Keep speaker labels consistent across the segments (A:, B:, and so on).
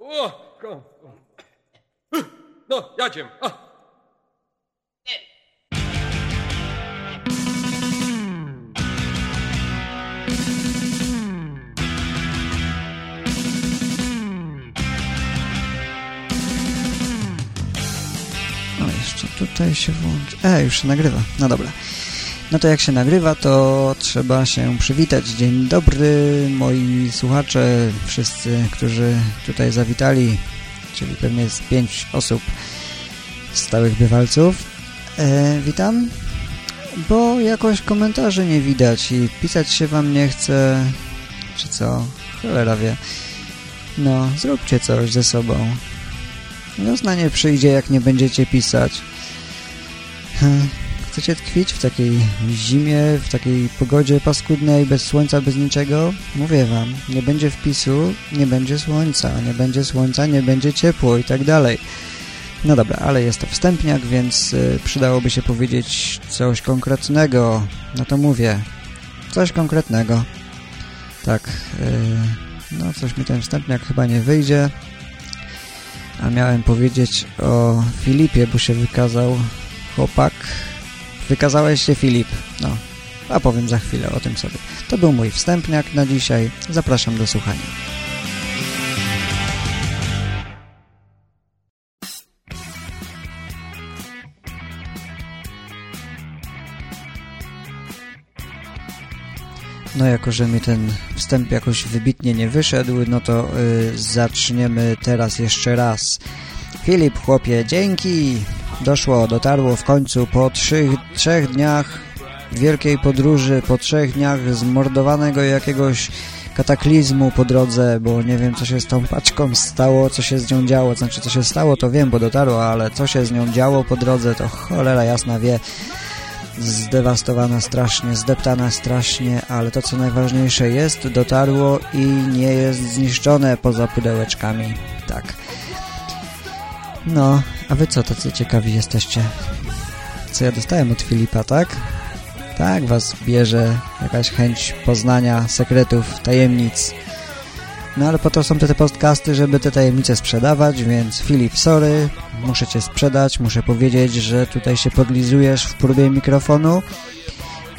A: O, ko- No. A.
B: No jeszcze tutaj się włączy. E, już się nagrywa. No dobra. No to jak się nagrywa, to trzeba się przywitać. Dzień dobry, moi słuchacze, wszyscy, którzy tutaj zawitali, czyli pewnie jest pięć osób stałych bywalców. E, witam, bo jakoś komentarzy nie widać i pisać się wam nie chce, czy co? Cholera wie. No, zróbcie coś ze sobą. Wiosna nie przyjdzie, jak nie będziecie pisać. Chcecie tkwić w takiej zimie, w takiej pogodzie paskudnej, bez słońca, bez niczego? Mówię wam, nie będzie wpisu, nie będzie słońca, nie będzie słońca, nie będzie ciepło i tak dalej. No dobra, ale jest to wstępniak, więc y, przydałoby się powiedzieć coś konkretnego. No to mówię, coś konkretnego. Tak, y, no coś mi ten wstępniak chyba nie wyjdzie. A miałem powiedzieć o Filipie, bo się wykazał chłopak. Wykazałeś się, Filip. No, a powiem za chwilę o tym sobie. To był mój wstępniak na dzisiaj. Zapraszam do słuchania. No jako, że mi ten wstęp jakoś wybitnie nie wyszedł, no to y, zaczniemy teraz jeszcze raz. Filip, chłopie, dzięki! Doszło, dotarło w końcu po trzech, trzech dniach wielkiej podróży, po trzech dniach zmordowanego jakiegoś kataklizmu po drodze, bo nie wiem, co się z tą paczką stało, co się z nią działo. Znaczy, co się stało, to wiem, bo dotarło, ale co się z nią działo po drodze, to cholera jasna wie zdewastowana strasznie, zdeptana strasznie, ale to co najważniejsze jest, dotarło i nie jest zniszczone poza pudełeczkami. Tak. No, a wy co tacy ciekawi jesteście? Co ja dostałem od Filipa, tak? Tak, was bierze jakaś chęć poznania sekretów, tajemnic. No ale po to są te, te podcasty, żeby te tajemnice sprzedawać, więc Filip, sorry, muszę cię sprzedać, muszę powiedzieć, że tutaj się podlizujesz w próbie mikrofonu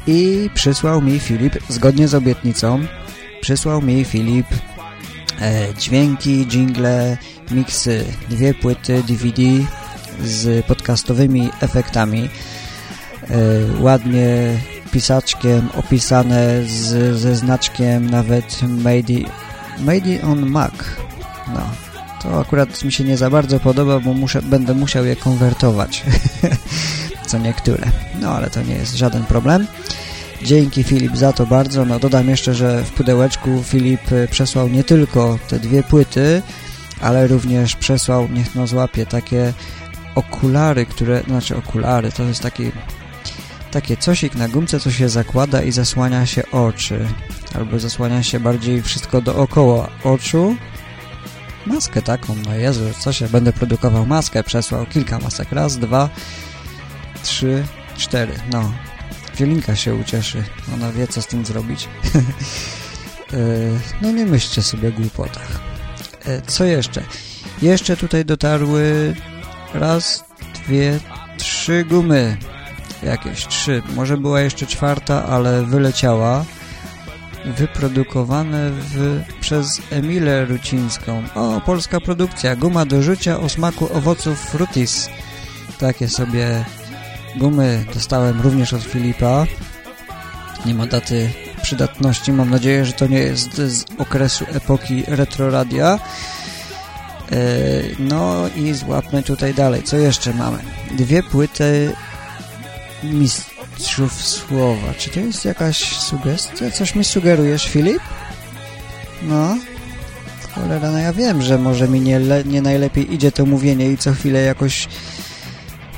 B: i przysłał mi Filip, zgodnie z obietnicą, przysłał mi Filip dźwięki, jingle, miksy, dwie płyty DVD z podcastowymi efektami, e, ładnie pisaczkiem opisane z, ze znaczkiem nawet made, made on Mac. No, to akurat mi się nie za bardzo podoba, bo muszę, będę musiał je konwertować. Co niektóre. No, ale to nie jest żaden problem. Dzięki Filip za to bardzo. No dodam jeszcze, że w pudełeczku Filip y, przesłał nie tylko te dwie płyty, ale również przesłał, niech no złapie, takie okulary, które, znaczy okulary, to jest taki takie cosik na gumce, co się zakłada i zasłania się oczy. Albo zasłania się bardziej wszystko dookoła oczu. Maskę taką, no Jezu, co się, będę produkował maskę, przesłał kilka masek, raz, dwa, trzy, cztery, no. Wiolinka się ucieszy, ona wie, co z tym zrobić. no nie myślcie sobie o głupotach. Co jeszcze? Jeszcze tutaj dotarły raz, dwie, trzy gumy. Jakieś trzy, może była jeszcze czwarta, ale wyleciała. Wyprodukowane w, przez Emilę Rucińską. O, polska produkcja, guma do rzucia o smaku owoców frutis. Takie sobie gumy dostałem również od Filipa nie ma daty przydatności, mam nadzieję, że to nie jest z okresu epoki retroradia no i złapmy tutaj dalej, co jeszcze mamy? Dwie płyty mistrzów słowa. Czy to jest jakaś sugestia? Coś mi sugerujesz, Filip? No. Cholera, no ja wiem, że może mi nie, nie najlepiej idzie to mówienie i co chwilę jakoś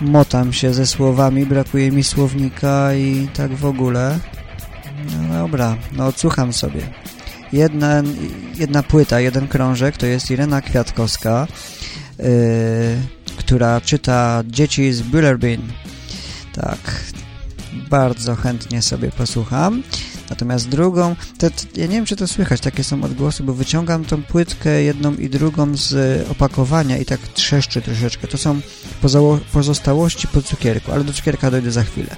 B: motam się ze słowami, brakuje mi słownika i tak w ogóle. No dobra, no odsłucham sobie. Jedna, jedna płyta, jeden krążek to jest Irena Kwiatkowska, yy, która czyta Dzieci z Bullerbyn tak, bardzo chętnie sobie posłucham. Natomiast drugą, to, ja nie wiem, czy to słychać, takie są odgłosy, bo wyciągam tą płytkę jedną i drugą z opakowania i tak trzeszczy troszeczkę. To są pozostałości po cukierku, ale do cukierka dojdę za chwilę.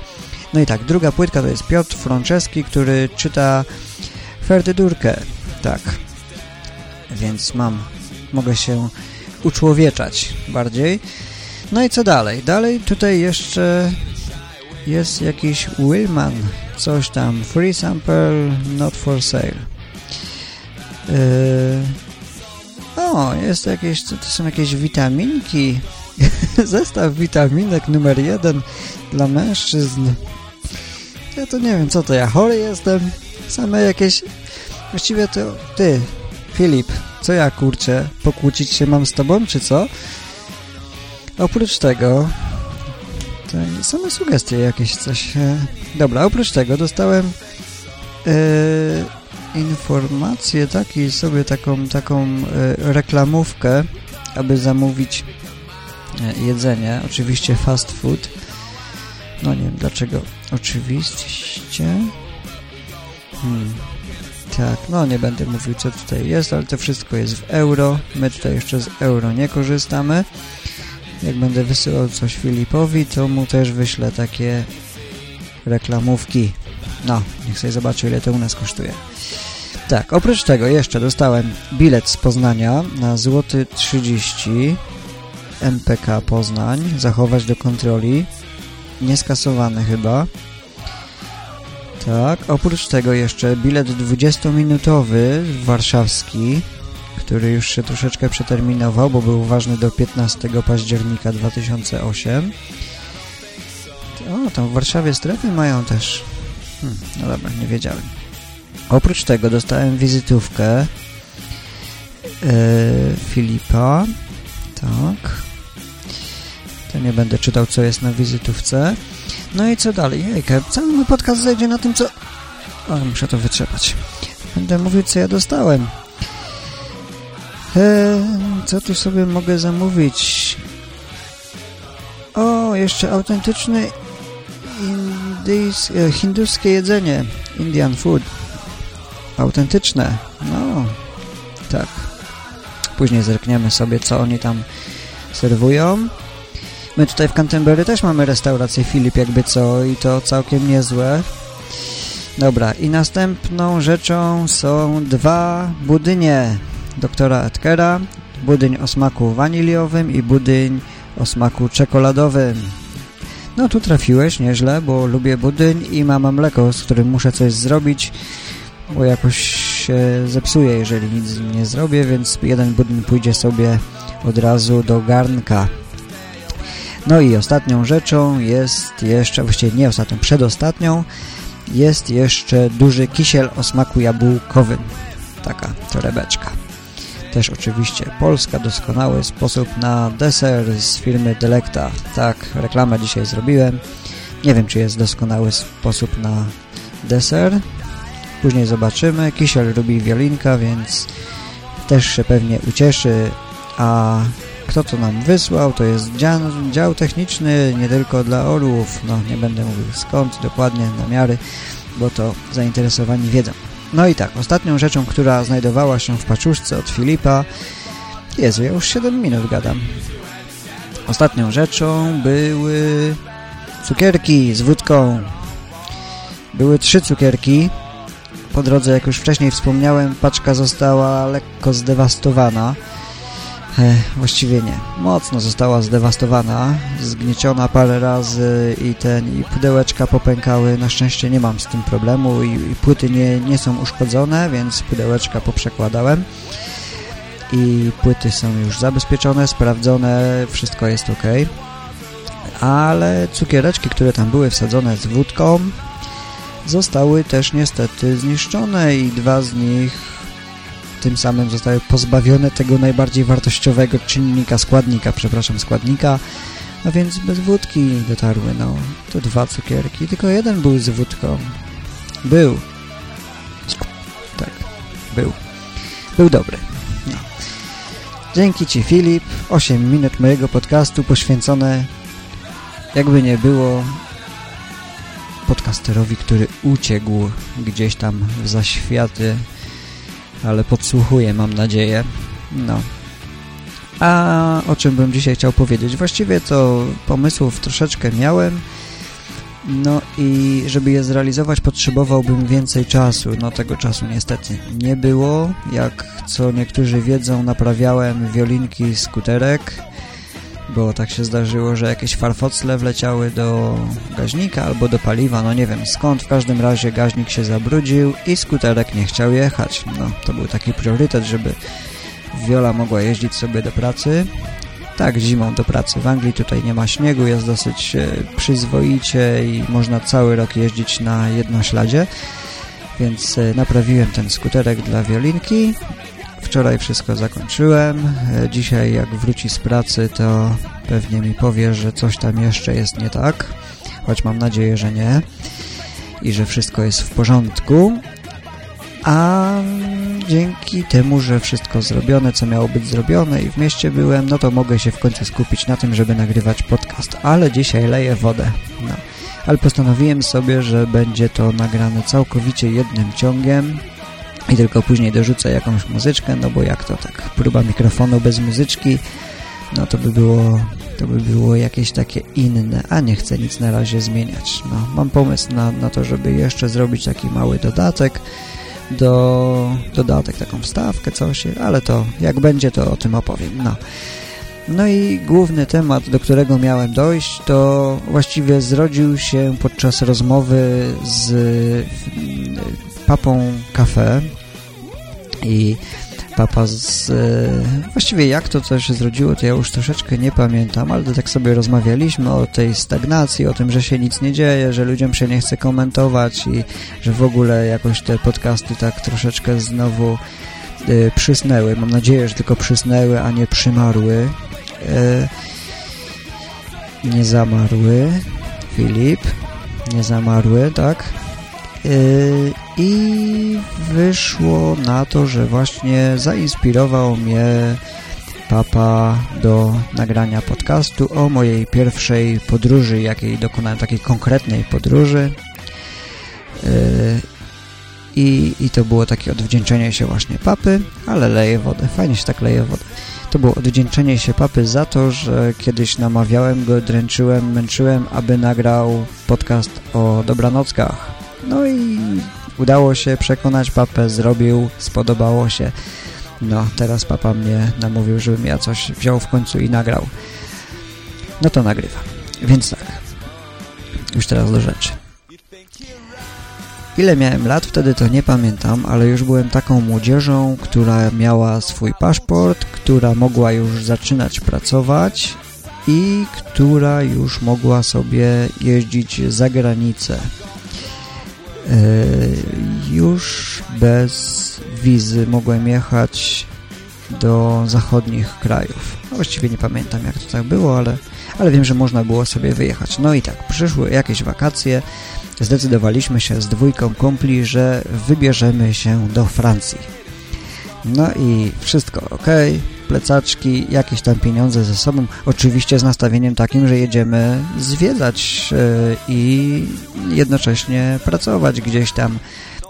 B: No i tak, druga płytka to jest Piotr Franceski, który czyta Ferdydurkę. Tak. Więc mam, mogę się uczłowieczać bardziej. No i co dalej? Dalej tutaj jeszcze jest jakiś Willman, coś tam, free sample, not for sale. Yy... O, jest jakieś, to są jakieś witaminki, zestaw witaminek numer jeden dla mężczyzn. Ja to nie wiem, co to ja, chory jestem? Same jakieś... Właściwie to ty, Filip, co ja, kurczę, pokłócić się mam z tobą, czy co? Oprócz tego... To same sugestie jakieś coś... E, dobra, oprócz tego dostałem... E, informację, tak, i sobie taką, taką e, reklamówkę, aby zamówić jedzenie, oczywiście fast food. No nie wiem dlaczego. Oczywiście. Hmm. Tak, no nie będę mówił co tutaj jest, ale to wszystko jest w euro. My tutaj jeszcze z euro nie korzystamy. Jak będę wysyłał coś Filipowi, to mu też wyślę takie reklamówki. No, niech sobie zobaczy ile to u nas kosztuje. Tak, oprócz tego jeszcze dostałem bilet z Poznania na złoty 30 MPK Poznań, zachować do kontroli. Nieskasowany chyba. Tak, oprócz tego jeszcze bilet 20-minutowy warszawski, który już się troszeczkę przeterminował, bo był ważny do 15 października 2008. O, tam w Warszawie strefy mają też. Hmm, no dobra, nie wiedziałem. Oprócz tego dostałem wizytówkę yy, Filipa. Tak. To nie będę czytał, co jest na wizytówce. No i co dalej? Jejka, cały mój podcast zajdzie na tym, co... O, muszę to wytrzepać. Będę mówił, co ja dostałem. Eee, co tu sobie mogę zamówić? O, jeszcze autentyczne e, hinduskie jedzenie. Indian food. Autentyczne. No, tak. Później zerkniemy sobie, co oni tam serwują. My tutaj w Canterbury też mamy restaurację Filip jakby co i to całkiem niezłe. Dobra, i następną rzeczą są dwa budynie doktora Edkera. Budyń o smaku waniliowym i budyń o smaku czekoladowym. No tu trafiłeś nieźle, bo lubię budyń i mam mleko, z którym muszę coś zrobić, bo jakoś się zepsuje, jeżeli nic z nim nie zrobię, więc jeden budyń pójdzie sobie od razu do garnka. No i ostatnią rzeczą jest jeszcze, właściwie nie ostatnią, przedostatnią, jest jeszcze duży kisiel o smaku jabłkowym. Taka torebeczka. Też oczywiście Polska, doskonały sposób na deser z firmy Delecta. Tak, reklamę dzisiaj zrobiłem. Nie wiem, czy jest doskonały sposób na deser. Później zobaczymy. Kisiel lubi wiolinka, więc też się pewnie ucieszy. A kto to nam wysłał, to jest dział, dział techniczny nie tylko dla orłów, no nie będę mówił skąd dokładnie, namiary, bo to zainteresowani wiedzą. No i tak, ostatnią rzeczą, która znajdowała się w paczuszce od Filipa, Jezu, ja już 7 minut gadam. Ostatnią rzeczą były cukierki z wódką. Były trzy cukierki. Po drodze, jak już wcześniej wspomniałem, paczka została lekko zdewastowana. E, właściwie nie. Mocno została zdewastowana, zgnieciona parę razy i ten i pudełeczka popękały. Na szczęście nie mam z tym problemu i, i płyty nie, nie są uszkodzone, więc pudełeczka poprzekładałem i płyty są już zabezpieczone, sprawdzone, wszystko jest ok. Ale cukiereczki, które tam były wsadzone z wódką zostały też niestety zniszczone i dwa z nich tym samym zostały pozbawione tego najbardziej wartościowego czynnika, składnika, przepraszam, składnika, a więc bez wódki dotarły, no, to dwa cukierki, tylko jeden był z wódką. Był. Tak, był. Był dobry. No. Dzięki Ci, Filip. 8 minut mojego podcastu poświęcone, jakby nie było, podcasterowi, który uciekł gdzieś tam w zaświaty, ale podsłuchuje, mam nadzieję. No. A o czym bym dzisiaj chciał powiedzieć? Właściwie to pomysłów troszeczkę miałem, no i żeby je zrealizować potrzebowałbym więcej czasu. No tego czasu niestety nie było. Jak co niektórzy wiedzą, naprawiałem wiolinki skuterek, bo tak się zdarzyło, że jakieś farfocle wleciały do gaźnika albo do paliwa, no nie wiem skąd. W każdym razie gaźnik się zabrudził i skuterek nie chciał jechać. No to był taki priorytet, żeby Wiola mogła jeździć sobie do pracy. Tak, zimą do pracy. W Anglii tutaj nie ma śniegu, jest dosyć e, przyzwoicie i można cały rok jeździć na jednośladzie. Więc e, naprawiłem ten skuterek dla Wiolinki. Wczoraj wszystko zakończyłem. E, dzisiaj jak wróci z pracy, to pewnie mi powie, że coś tam jeszcze jest nie tak. Choć mam nadzieję, że nie. I że wszystko jest w porządku a dzięki temu, że wszystko zrobione, co miało być zrobione i w mieście byłem, no to mogę się w końcu skupić na tym, żeby nagrywać podcast, ale dzisiaj leję wodę. No. Ale postanowiłem sobie, że będzie to nagrane całkowicie jednym ciągiem i tylko później dorzucę jakąś muzyczkę, no bo jak to tak, próba mikrofonu bez muzyczki, no to by było, to by było jakieś takie inne, a nie chcę nic na razie zmieniać. No, mam pomysł na, na to, żeby jeszcze zrobić taki mały dodatek, do dodatek, taką wstawkę, coś, ale to jak będzie, to o tym opowiem. No. No i główny temat, do którego miałem dojść, to właściwie zrodził się podczas rozmowy z papą kafe i papa z... E, właściwie jak to coś zrodziło, to ja już troszeczkę nie pamiętam, ale tak sobie rozmawialiśmy o tej stagnacji, o tym, że się nic nie dzieje, że ludziom się nie chce komentować i że w ogóle jakoś te podcasty tak troszeczkę znowu y, przysnęły. Mam nadzieję, że tylko przysnęły, a nie przymarły. Y, nie zamarły. Filip. Nie zamarły, tak? Y, i wyszło na to, że właśnie zainspirował mnie papa do nagrania podcastu o mojej pierwszej podróży, jakiej dokonałem, takiej konkretnej podróży. Yy, I, I to było takie odwdzięczenie się właśnie papy, ale leje wodę. Fajnie się tak leje wodę. To było odwdzięczenie się papy za to, że kiedyś namawiałem go, dręczyłem, męczyłem, aby nagrał podcast o dobranockach. No i Udało się przekonać papę, zrobił, spodobało się. No, teraz papa mnie namówił, żebym ja coś wziął w końcu i nagrał. No to nagrywam. Więc tak. Już teraz do rzeczy. Ile miałem lat wtedy to nie pamiętam, ale już byłem taką młodzieżą, która miała swój paszport, która mogła już zaczynać pracować i która już mogła sobie jeździć za granicę. E, już bez wizy mogłem jechać do zachodnich krajów. No właściwie nie pamiętam jak to tak było, ale, ale wiem, że można było sobie wyjechać. No i tak, przyszły jakieś wakacje, zdecydowaliśmy się z dwójką kumpli, że wybierzemy się do Francji. No i wszystko ok, plecaczki, jakieś tam pieniądze ze sobą. Oczywiście z nastawieniem takim, że jedziemy zwiedzać yy, i jednocześnie pracować gdzieś tam,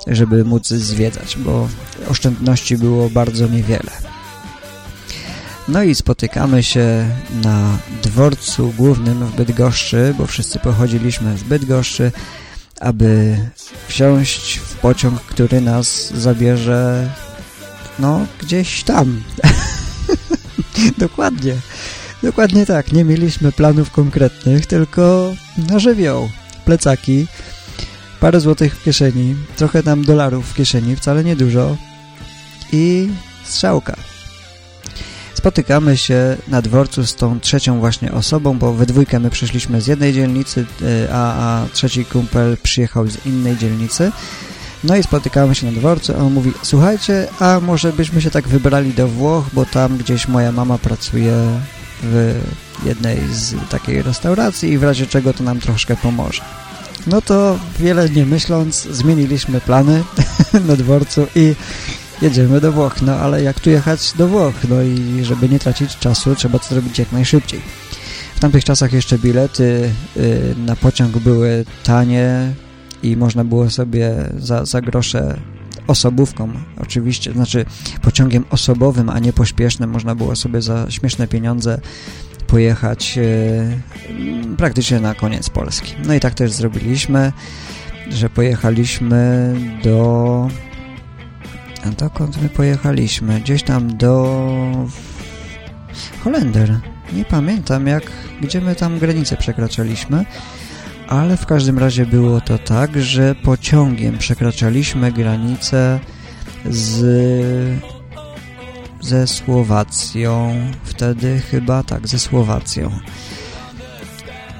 B: żeby móc zwiedzać, bo oszczędności było bardzo niewiele. No i spotykamy się na dworcu głównym w Bydgoszczy, bo wszyscy pochodziliśmy z Bydgoszczy, aby wsiąść w pociąg, który nas zabierze no gdzieś tam. Dokładnie. Dokładnie tak. Nie mieliśmy planów konkretnych, tylko na żywioł. Plecaki, parę złotych w kieszeni, trochę tam dolarów w kieszeni, wcale nie dużo i strzałka. Spotykamy się na dworcu z tą trzecią właśnie osobą, bo we dwójkę my przyszliśmy z jednej dzielnicy, y, a, a trzeci kumpel przyjechał z innej dzielnicy. No i spotykamy się na dworcu, a on mówi, słuchajcie, a może byśmy się tak wybrali do Włoch, bo tam gdzieś moja mama pracuje w jednej z takiej restauracji i w razie czego to nam troszkę pomoże. No to wiele nie myśląc, zmieniliśmy plany na dworcu i jedziemy do Włoch. No ale jak tu jechać do Włoch? No i żeby nie tracić czasu, trzeba to zrobić jak najszybciej. W tamtych czasach jeszcze bilety y, na pociąg były tanie, i można było sobie za, za grosze osobówką, oczywiście, znaczy pociągiem osobowym, a nie pośpiesznym, można było sobie za śmieszne pieniądze pojechać e, praktycznie na koniec Polski. No i tak też zrobiliśmy, że pojechaliśmy do... A dokąd my pojechaliśmy? Gdzieś tam do... Holender. Nie pamiętam jak, gdzie my tam granicę przekraczaliśmy, ale w każdym razie było to tak, że pociągiem przekraczaliśmy granicę z ze Słowacją. Wtedy chyba tak, ze Słowacją.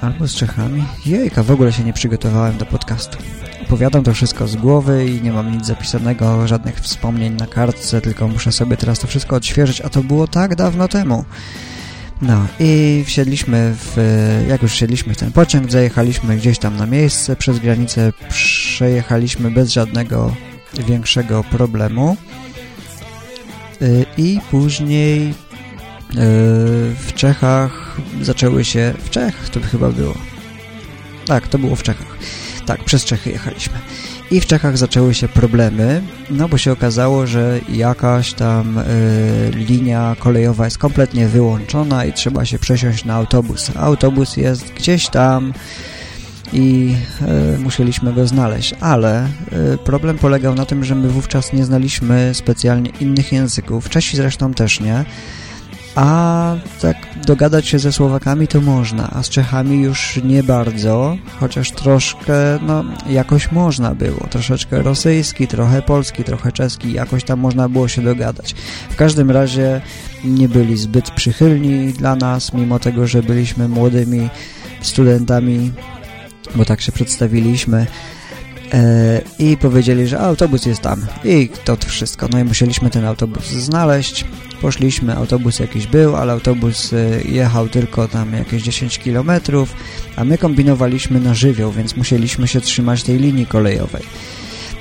B: Albo z Czechami. Jejka, w ogóle się nie przygotowałem do podcastu. Opowiadam to wszystko z głowy i nie mam nic zapisanego, żadnych wspomnień na kartce, tylko muszę sobie teraz to wszystko odświeżyć, a to było tak dawno temu. No i wsiedliśmy w, jak już wsiedliśmy w ten pociąg, zajechaliśmy gdzieś tam na miejsce, przez granicę przejechaliśmy bez żadnego większego problemu. Y, i później y, w Czechach zaczęły się, w Czechach to chyba było, tak, to było w Czechach, tak, przez Czechy jechaliśmy i w Czechach zaczęły się problemy, no bo się okazało, że jakaś tam y, linia kolejowa jest kompletnie wyłączona i trzeba się przesiąść na autobus. Autobus jest gdzieś tam i y, musieliśmy go znaleźć, ale y, problem polegał na tym, że my wówczas nie znaliśmy specjalnie innych języków, Czesi zresztą też nie, a tak dogadać się ze Słowakami to można, a z Czechami już nie bardzo, chociaż troszkę, no, jakoś można było. Troszeczkę rosyjski, trochę polski, trochę czeski, jakoś tam można było się dogadać. W każdym razie nie byli zbyt przychylni dla nas, mimo tego, że byliśmy młodymi studentami, bo tak się przedstawiliśmy, e, i powiedzieli, że autobus jest tam i to wszystko. No i musieliśmy ten autobus znaleźć. Poszliśmy, autobus jakiś był, ale autobus y, jechał tylko tam jakieś 10 km, a my kombinowaliśmy na żywioł, więc musieliśmy się trzymać tej linii kolejowej.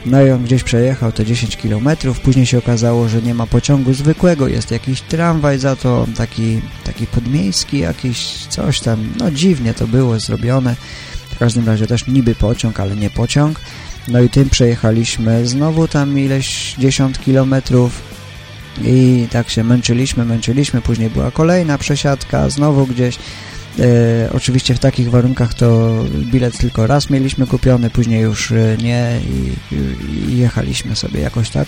B: No i on gdzieś przejechał te 10 km, później się okazało, że nie ma pociągu zwykłego, jest jakiś tramwaj za to, taki, taki podmiejski jakiś, coś tam, no dziwnie to było zrobione, w każdym razie też niby pociąg, ale nie pociąg. No i tym przejechaliśmy znowu tam ileś 10 kilometrów, i tak się męczyliśmy, męczyliśmy, później była kolejna przesiadka, znowu gdzieś. E, oczywiście w takich warunkach to bilet tylko raz mieliśmy kupiony, później już e, nie i, i jechaliśmy sobie jakoś tak.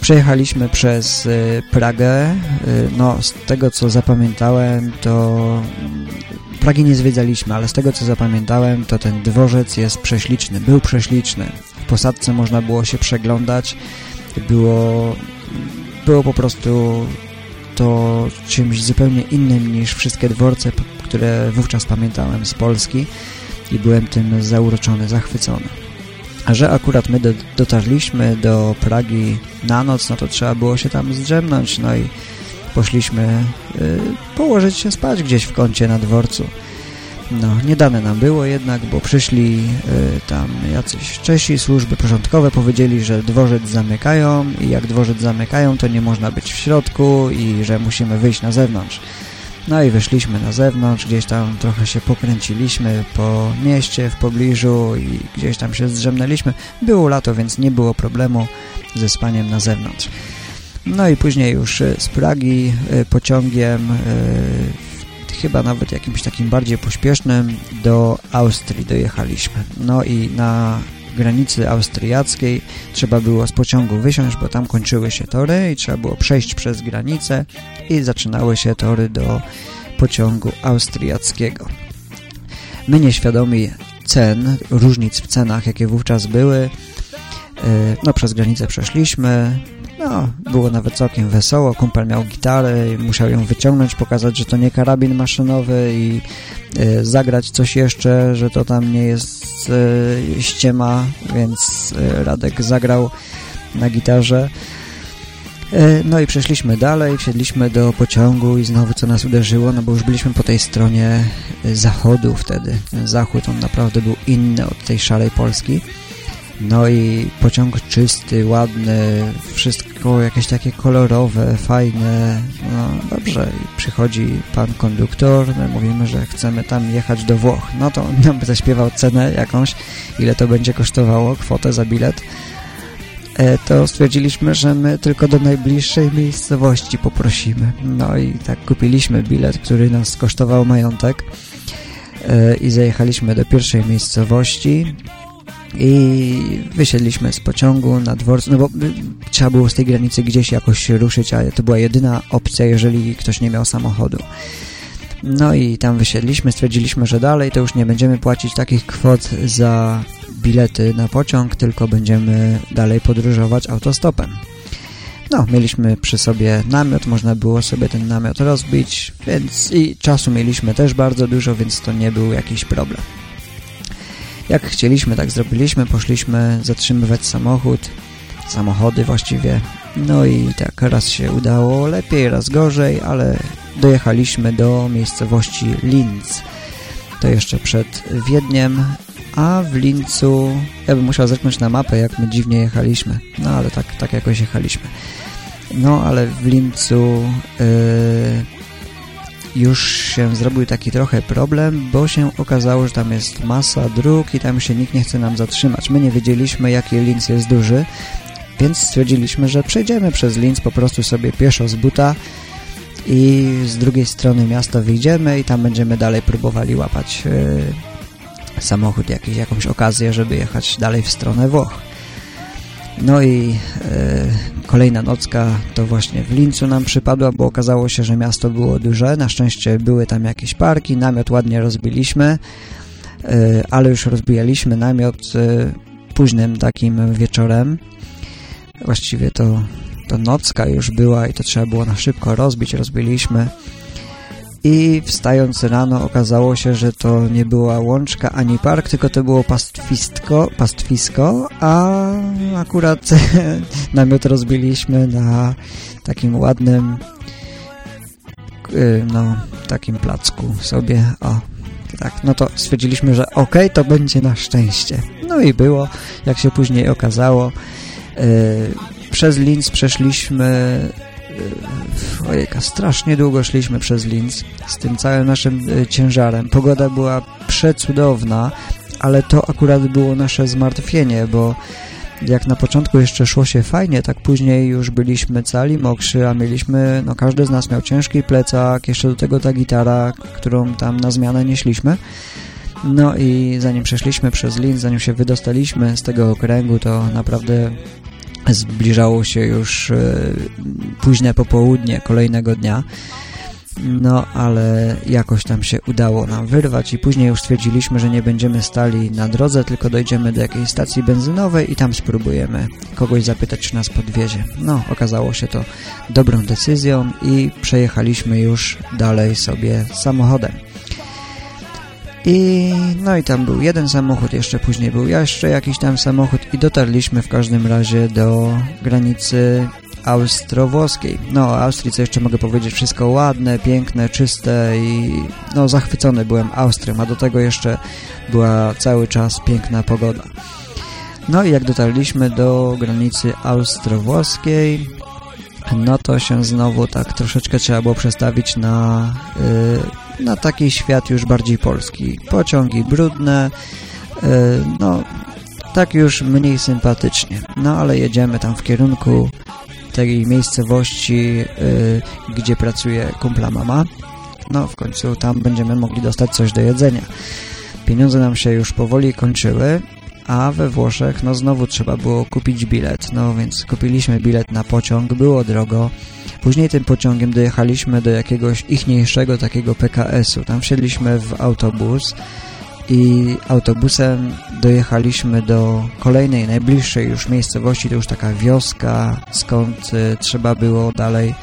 B: Przejechaliśmy przez e, Pragę, e, no z tego co zapamiętałem to Pragi nie zwiedzaliśmy, ale z tego co zapamiętałem to ten dworzec jest prześliczny, był prześliczny. W posadce można było się przeglądać, było było po prostu to czymś zupełnie innym niż wszystkie dworce, które wówczas pamiętałem z Polski i byłem tym zauroczony, zachwycony. A że akurat my do, dotarliśmy do Pragi na noc, no to trzeba było się tam zdrzemnąć, no i poszliśmy y, położyć się spać gdzieś w kącie na dworcu. No, nie dane nam było jednak, bo przyszli y, tam jacyś Czesi, służby porządkowe, powiedzieli, że dworzec zamykają i jak dworzec zamykają, to nie można być w środku i że musimy wyjść na zewnątrz. No i wyszliśmy na zewnątrz, gdzieś tam trochę się pokręciliśmy po mieście w pobliżu i gdzieś tam się zdrzemnęliśmy. Było lato, więc nie było problemu ze spaniem na zewnątrz. No i później już y, z Pragi y, pociągiem y, chyba nawet jakimś takim bardziej pośpiesznym do Austrii dojechaliśmy. No i na granicy austriackiej trzeba było z pociągu wysiąść, bo tam kończyły się tory i trzeba było przejść przez granicę i zaczynały się tory do pociągu austriackiego. My nieświadomi cen, różnic w cenach, jakie wówczas były, e, no przez granicę przeszliśmy, no, było nawet całkiem wesoło. Kumpel miał gitarę, musiał ją wyciągnąć, pokazać, że to nie karabin maszynowy i y, zagrać coś jeszcze, że to tam nie jest y, ściema, więc y, Radek zagrał na gitarze. No i przeszliśmy dalej, wsiedliśmy do pociągu i znowu co nas uderzyło, no bo już byliśmy po tej stronie zachodu wtedy. Zachód on naprawdę był inny od tej szarej Polski. No i pociąg czysty, ładny, wszystko jakieś takie kolorowe, fajne. No dobrze, I przychodzi pan konduktor, my mówimy, że chcemy tam jechać do Włoch. No to on nam zaśpiewał cenę jakąś, ile to będzie kosztowało, kwotę za bilet. E, to stwierdziliśmy, że my tylko do najbliższej miejscowości poprosimy. No i tak kupiliśmy bilet, który nas kosztował majątek e, i zajechaliśmy do pierwszej miejscowości i wysiedliśmy z pociągu na dworcu, no bo trzeba było z tej granicy gdzieś jakoś ruszyć, a to była jedyna opcja, jeżeli ktoś nie miał samochodu. No i tam wysiedliśmy, stwierdziliśmy, że dalej to już nie będziemy płacić takich kwot za bilety na pociąg, tylko będziemy dalej podróżować autostopem. No, mieliśmy przy sobie namiot, można było sobie ten namiot rozbić, więc i czasu mieliśmy też bardzo dużo, więc to nie był jakiś problem. Jak chcieliśmy, tak zrobiliśmy, poszliśmy zatrzymywać samochód, samochody właściwie, no i tak raz się udało lepiej, raz gorzej, ale dojechaliśmy do miejscowości Linz. To jeszcze przed Wiedniem, a w Lincu, ja bym musiał zerknąć na mapę, jak my dziwnie jechaliśmy, no ale tak, tak jakoś jechaliśmy. No ale w Lincu yy, już się zrobił taki trochę problem, bo się okazało, że tam jest masa dróg i tam się nikt nie chce nam zatrzymać. My nie wiedzieliśmy, jaki Linz jest duży, więc stwierdziliśmy, że przejdziemy przez Linz po prostu sobie pieszo z buta i z drugiej strony miasta wyjdziemy i tam będziemy dalej próbowali łapać yy, samochód, jakiś, jakąś okazję, żeby jechać dalej w stronę Włoch. No i yy, kolejna nocka to właśnie w Lincu nam przypadła, bo okazało się, że miasto było duże. Na szczęście były tam jakieś parki, namiot ładnie rozbiliśmy, yy, ale już rozbijaliśmy namiot późnym takim wieczorem. Właściwie to to nocka już była i to trzeba było na szybko rozbić, rozbiliśmy. I wstając rano okazało się, że to nie była łączka ani park, tylko to było pastwisko, pastwisko a akurat namiot rozbiliśmy na takim ładnym y, no, takim placku sobie, o, tak, no to stwierdziliśmy, że ok, to będzie na szczęście. No i było, jak się później okazało, y, przez Linz przeszliśmy ojejka, strasznie długo szliśmy przez Linz z tym całym naszym e, ciężarem. Pogoda była przecudowna, ale to akurat było nasze zmartwienie, bo jak na początku jeszcze szło się fajnie, tak później już byliśmy cali mokrzy, a mieliśmy, no każdy z nas miał ciężki plecak, jeszcze do tego ta gitara, którą tam na zmianę nieśliśmy. No i zanim przeszliśmy przez Linz, zanim się wydostaliśmy z tego okręgu, to naprawdę Zbliżało się już e, późne popołudnie kolejnego dnia. No, ale jakoś tam się udało nam wyrwać i później już stwierdziliśmy, że nie będziemy stali na drodze, tylko dojdziemy do jakiejś stacji benzynowej i tam spróbujemy kogoś zapytać, czy nas podwiezie. No, okazało się to dobrą decyzją i przejechaliśmy już dalej sobie samochodem. I no i tam był jeden samochód, jeszcze później był jeszcze jakiś tam samochód i dotarliśmy w każdym razie do granicy austro-włoskiej. No, o Austrii co jeszcze mogę powiedzieć, wszystko ładne, piękne, czyste i no zachwycony byłem Austrią, a do tego jeszcze była cały czas piękna pogoda. No i jak dotarliśmy do granicy austro-włoskiej, no to się znowu tak troszeczkę trzeba było przestawić na yy, na taki świat już bardziej polski. Pociągi brudne, e, no tak już mniej sympatycznie. No ale jedziemy tam w kierunku tej miejscowości, e, gdzie pracuje kumpla mama. No w końcu tam będziemy mogli dostać coś do jedzenia. Pieniądze nam się już powoli kończyły, a we Włoszech no znowu trzeba było kupić bilet. No więc kupiliśmy bilet na pociąg, było drogo. Później tym pociągiem dojechaliśmy do jakiegoś ichniejszego takiego PKS-u. Tam wsiedliśmy w autobus i autobusem dojechaliśmy do kolejnej, najbliższej już miejscowości, to już taka wioska, skąd y, trzeba było dalej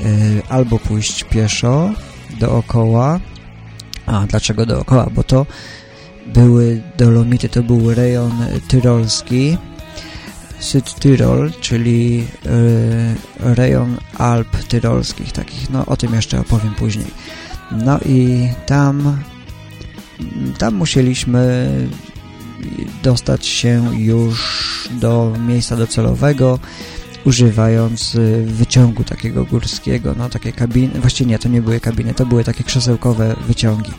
B: y, albo pójść pieszo dookoła. A, dlaczego dookoła? Bo to były Dolomity, to był rejon tyrolski, Südtyrol, czyli y, rejon Alp tyrolskich, takich, no o tym jeszcze opowiem później. No i tam, tam musieliśmy dostać się już do miejsca docelowego, używając y, wyciągu takiego górskiego, no takie kabiny, właściwie nie, to nie były kabiny, to były takie krzesełkowe wyciągi,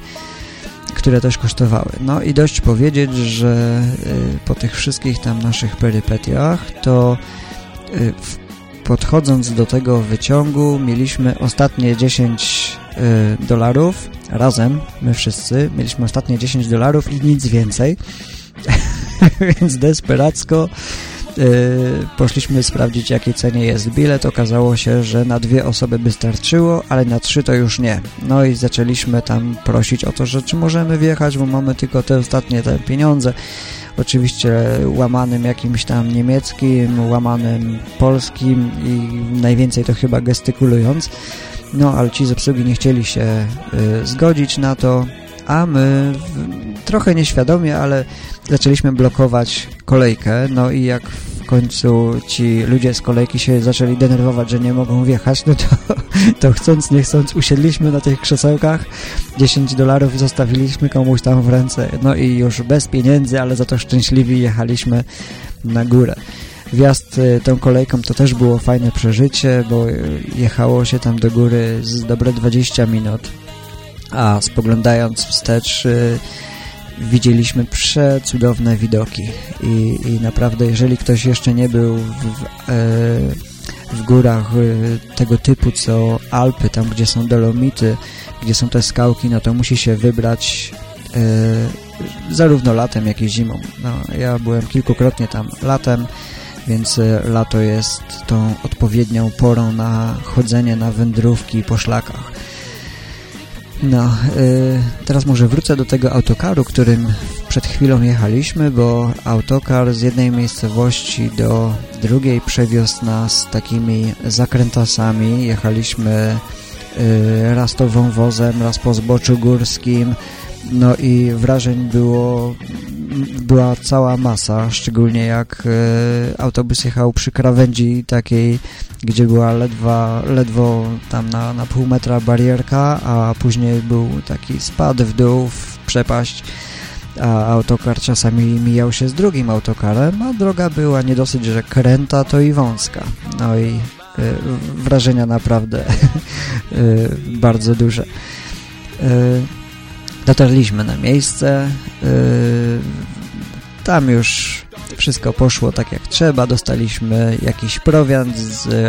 B: które też kosztowały. No i dość powiedzieć, że y, po tych wszystkich tam naszych perypetiach, to y, podchodząc do tego wyciągu mieliśmy ostatnie 10 dolarów, razem, my wszyscy, mieliśmy ostatnie 10 dolarów i nic więcej, więc desperacko Y, poszliśmy sprawdzić, jakiej cenie jest bilet. Okazało się, że na dwie osoby by starczyło, ale na trzy to już nie. No i zaczęliśmy tam prosić o to, że czy możemy wjechać, bo mamy tylko te ostatnie te pieniądze. Oczywiście łamanym jakimś tam niemieckim, łamanym polskim i najwięcej to chyba gestykulując. No, ale ci z obsługi nie chcieli się y, zgodzić na to, a my w, trochę nieświadomie, ale zaczęliśmy blokować kolejkę, no i jak końcu ci ludzie z kolejki się zaczęli denerwować, że nie mogą wjechać, no to, to chcąc, nie chcąc usiedliśmy na tych krzesełkach, 10 dolarów zostawiliśmy komuś tam w ręce, no i już bez pieniędzy, ale za to szczęśliwi jechaliśmy na górę. Wjazd y, tą kolejką to też było fajne przeżycie, bo jechało się tam do góry z dobre 20 minut, a spoglądając wstecz y, widzieliśmy przecudowne widoki i, i naprawdę jeżeli ktoś jeszcze nie był w, w, e, w górach e, tego typu co Alpy, tam gdzie są dolomity, gdzie są te skałki, no to musi się wybrać e, zarówno latem, jak i zimą. No, ja byłem kilkukrotnie tam latem, więc lato jest tą odpowiednią porą na chodzenie na wędrówki po szlakach. No, y, teraz może wrócę do tego autokaru, którym przed chwilą jechaliśmy, bo autokar z jednej miejscowości do drugiej przewiózł nas takimi zakrętasami. Jechaliśmy y, raz to wąwozem, raz po zboczu górskim, no i wrażeń było była cała masa, szczególnie jak e, autobus jechał przy krawędzi takiej, gdzie była ledwa, ledwo tam na, na pół metra barierka, a później był taki spad w dół, w przepaść, a autokar czasami mijał się z drugim autokarem, a droga była nie dosyć, że kręta, to i wąska. No i e, wrażenia naprawdę e, bardzo duże. Dotarliśmy na miejsce, tam już wszystko poszło tak jak trzeba, dostaliśmy jakiś prowiant,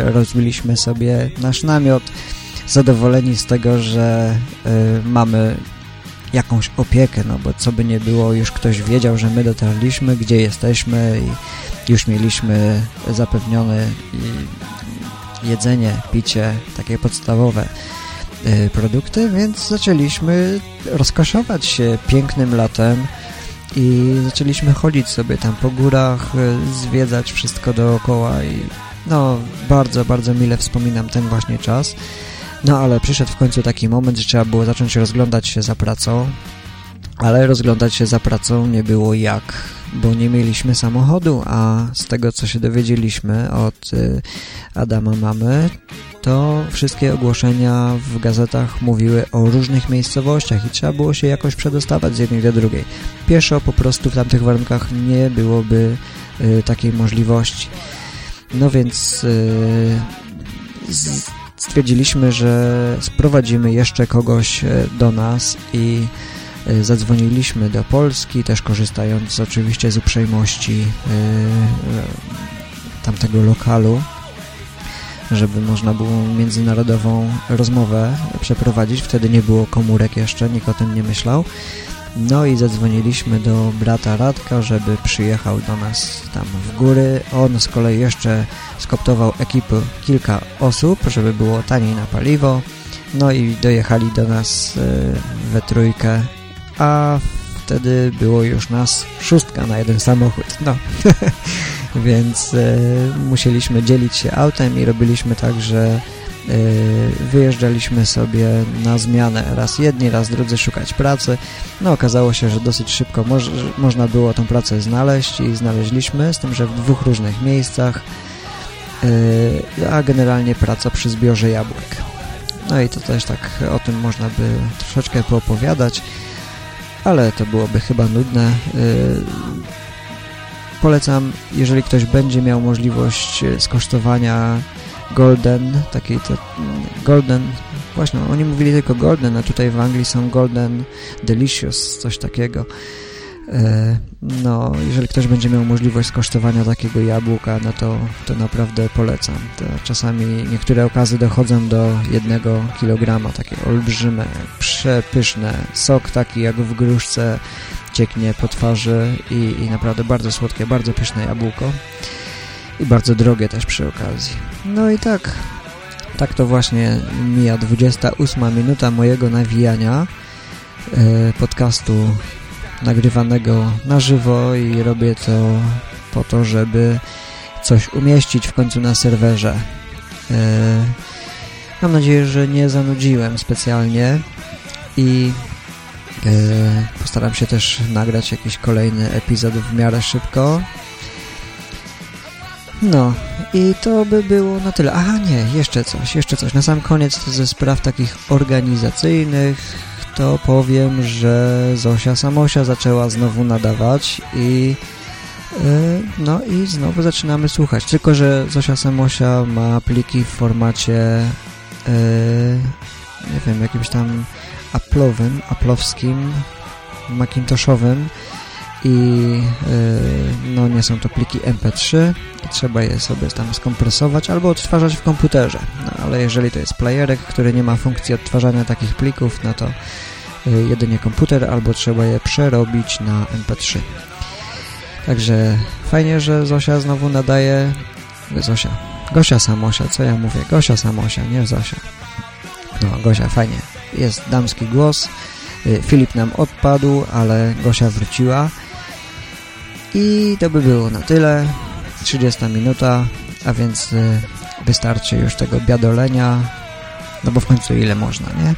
B: rozbiliśmy sobie nasz namiot, zadowoleni z tego, że y, mamy jakąś opiekę, no bo co by nie było, już ktoś wiedział, że my dotarliśmy, gdzie jesteśmy i już mieliśmy zapewnione jedzenie, picie, takie podstawowe produkty, więc zaczęliśmy rozkoszować się pięknym latem, i zaczęliśmy chodzić sobie tam po górach, e, zwiedzać wszystko dookoła i no bardzo, bardzo mile wspominam ten właśnie czas. No ale przyszedł w końcu taki moment, że trzeba było zacząć rozglądać się za pracą, ale rozglądać się za pracą nie było jak, bo nie mieliśmy samochodu, a z tego co się dowiedzieliśmy od y, Adama mamy, to wszystkie ogłoszenia w gazetach mówiły o różnych miejscowościach i trzeba było się jakoś przedostawać z jednej do drugiej. Pieszo po prostu w tamtych warunkach nie byłoby y, takiej możliwości. No więc y, stwierdziliśmy, że sprowadzimy jeszcze kogoś y, do nas i y, zadzwoniliśmy do Polski, też korzystając oczywiście z uprzejmości y, tamtego lokalu żeby można było międzynarodową rozmowę przeprowadzić. Wtedy nie było komórek jeszcze, nikt o tym nie myślał. No i zadzwoniliśmy do brata Radka, żeby przyjechał do nas tam w góry. On z kolei jeszcze skoptował ekipy kilka osób, żeby było taniej na paliwo. No i dojechali do nas e, we trójkę, a wtedy było już nas szóstka na jeden samochód. No, więc e, musieliśmy dzielić się autem i robiliśmy tak, że e, wyjeżdżaliśmy sobie na zmianę raz jedni, raz drudzy szukać pracy. No okazało się, że dosyć szybko moż, można było tą pracę znaleźć i znaleźliśmy, z tym, że w dwóch różnych miejscach, e, a generalnie praca przy zbiorze jabłek. No i to też tak o tym można by troszeczkę poopowiadać ale to byłoby chyba nudne. Polecam, jeżeli ktoś będzie miał możliwość skosztowania Golden, takiej te, Golden, właśnie, oni mówili tylko Golden, a tutaj w Anglii są Golden Delicious, coś takiego. E, no, jeżeli ktoś będzie miał możliwość skosztowania takiego jabłka, no to, to naprawdę polecam. To czasami niektóre okazy dochodzą do jednego kilograma, takie olbrzyme, przepyszne. Sok taki jak w gruszce cieknie po twarzy i, i naprawdę bardzo słodkie, bardzo pyszne jabłko. I bardzo drogie też przy okazji. No i tak, tak to właśnie mija 28 minuta mojego nawijania e, podcastu nagrywanego na żywo i robię to po to, żeby coś umieścić w końcu na serwerze. E, mam nadzieję, że nie zanudziłem specjalnie i postaram się też nagrać jakiś kolejny epizod w miarę szybko. No i to by było na tyle. Aha, nie, jeszcze coś, jeszcze coś. Na sam koniec ze spraw takich organizacyjnych to powiem, że Zosia Samosia zaczęła znowu nadawać i yy, no i znowu zaczynamy słuchać. Tylko, że Zosia Samosia ma pliki w formacie yy, nie wiem, jakimś tam Apple'owym, Apple'owskim, Macintoshowym i yy, no nie są to pliki MP3 i trzeba je sobie tam skompresować albo odtwarzać w komputerze. No, ale jeżeli to jest playerek, który nie ma funkcji odtwarzania takich plików, no to yy, jedynie komputer albo trzeba je przerobić na MP3. Także fajnie, że Zosia znowu nadaje... Zosia. Gosia Samosia, co ja mówię? Gosia Samosia, nie Zosia. No, Gosia, fajnie. Jest damski głos. Y, Filip nam odpadł, ale Gosia wróciła. I to by było na tyle. 30 minuta, a więc y, wystarczy już tego biadolenia, no bo w końcu ile można, nie?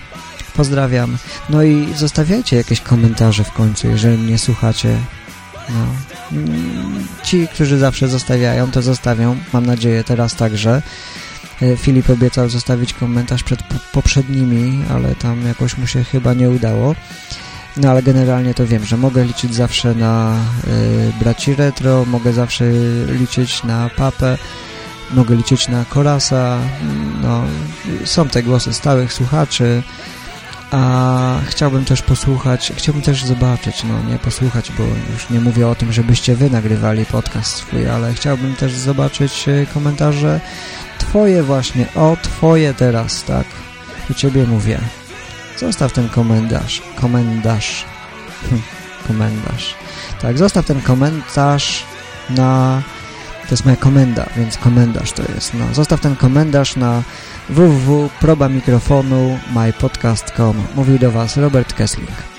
B: Pozdrawiam. No i zostawiajcie jakieś komentarze w końcu, jeżeli mnie słuchacie. No. Mm, ci, którzy zawsze zostawiają, to zostawią. Mam nadzieję teraz także. Y, Filip obiecał zostawić komentarz przed poprzednimi, ale tam jakoś mu się chyba nie udało. No ale generalnie to wiem, że mogę liczyć zawsze na y, braci retro, mogę zawsze liczyć na papę, mogę liczyć na Korasa, no są te głosy stałych słuchaczy, a chciałbym też posłuchać, chciałbym też zobaczyć, no nie posłuchać, bo już nie mówię o tym, żebyście wy nagrywali podcast swój, ale chciałbym też zobaczyć y, komentarze twoje właśnie, o twoje teraz, tak? Do ciebie mówię. Zostaw ten komentarz. Komentarz. Hm, komentarz. Tak, zostaw ten komentarz na... To jest moja komenda, więc komentarz to jest. No, zostaw ten komentarz na www.probamikrofonu mypodcast.com Mówił do Was Robert Kessling.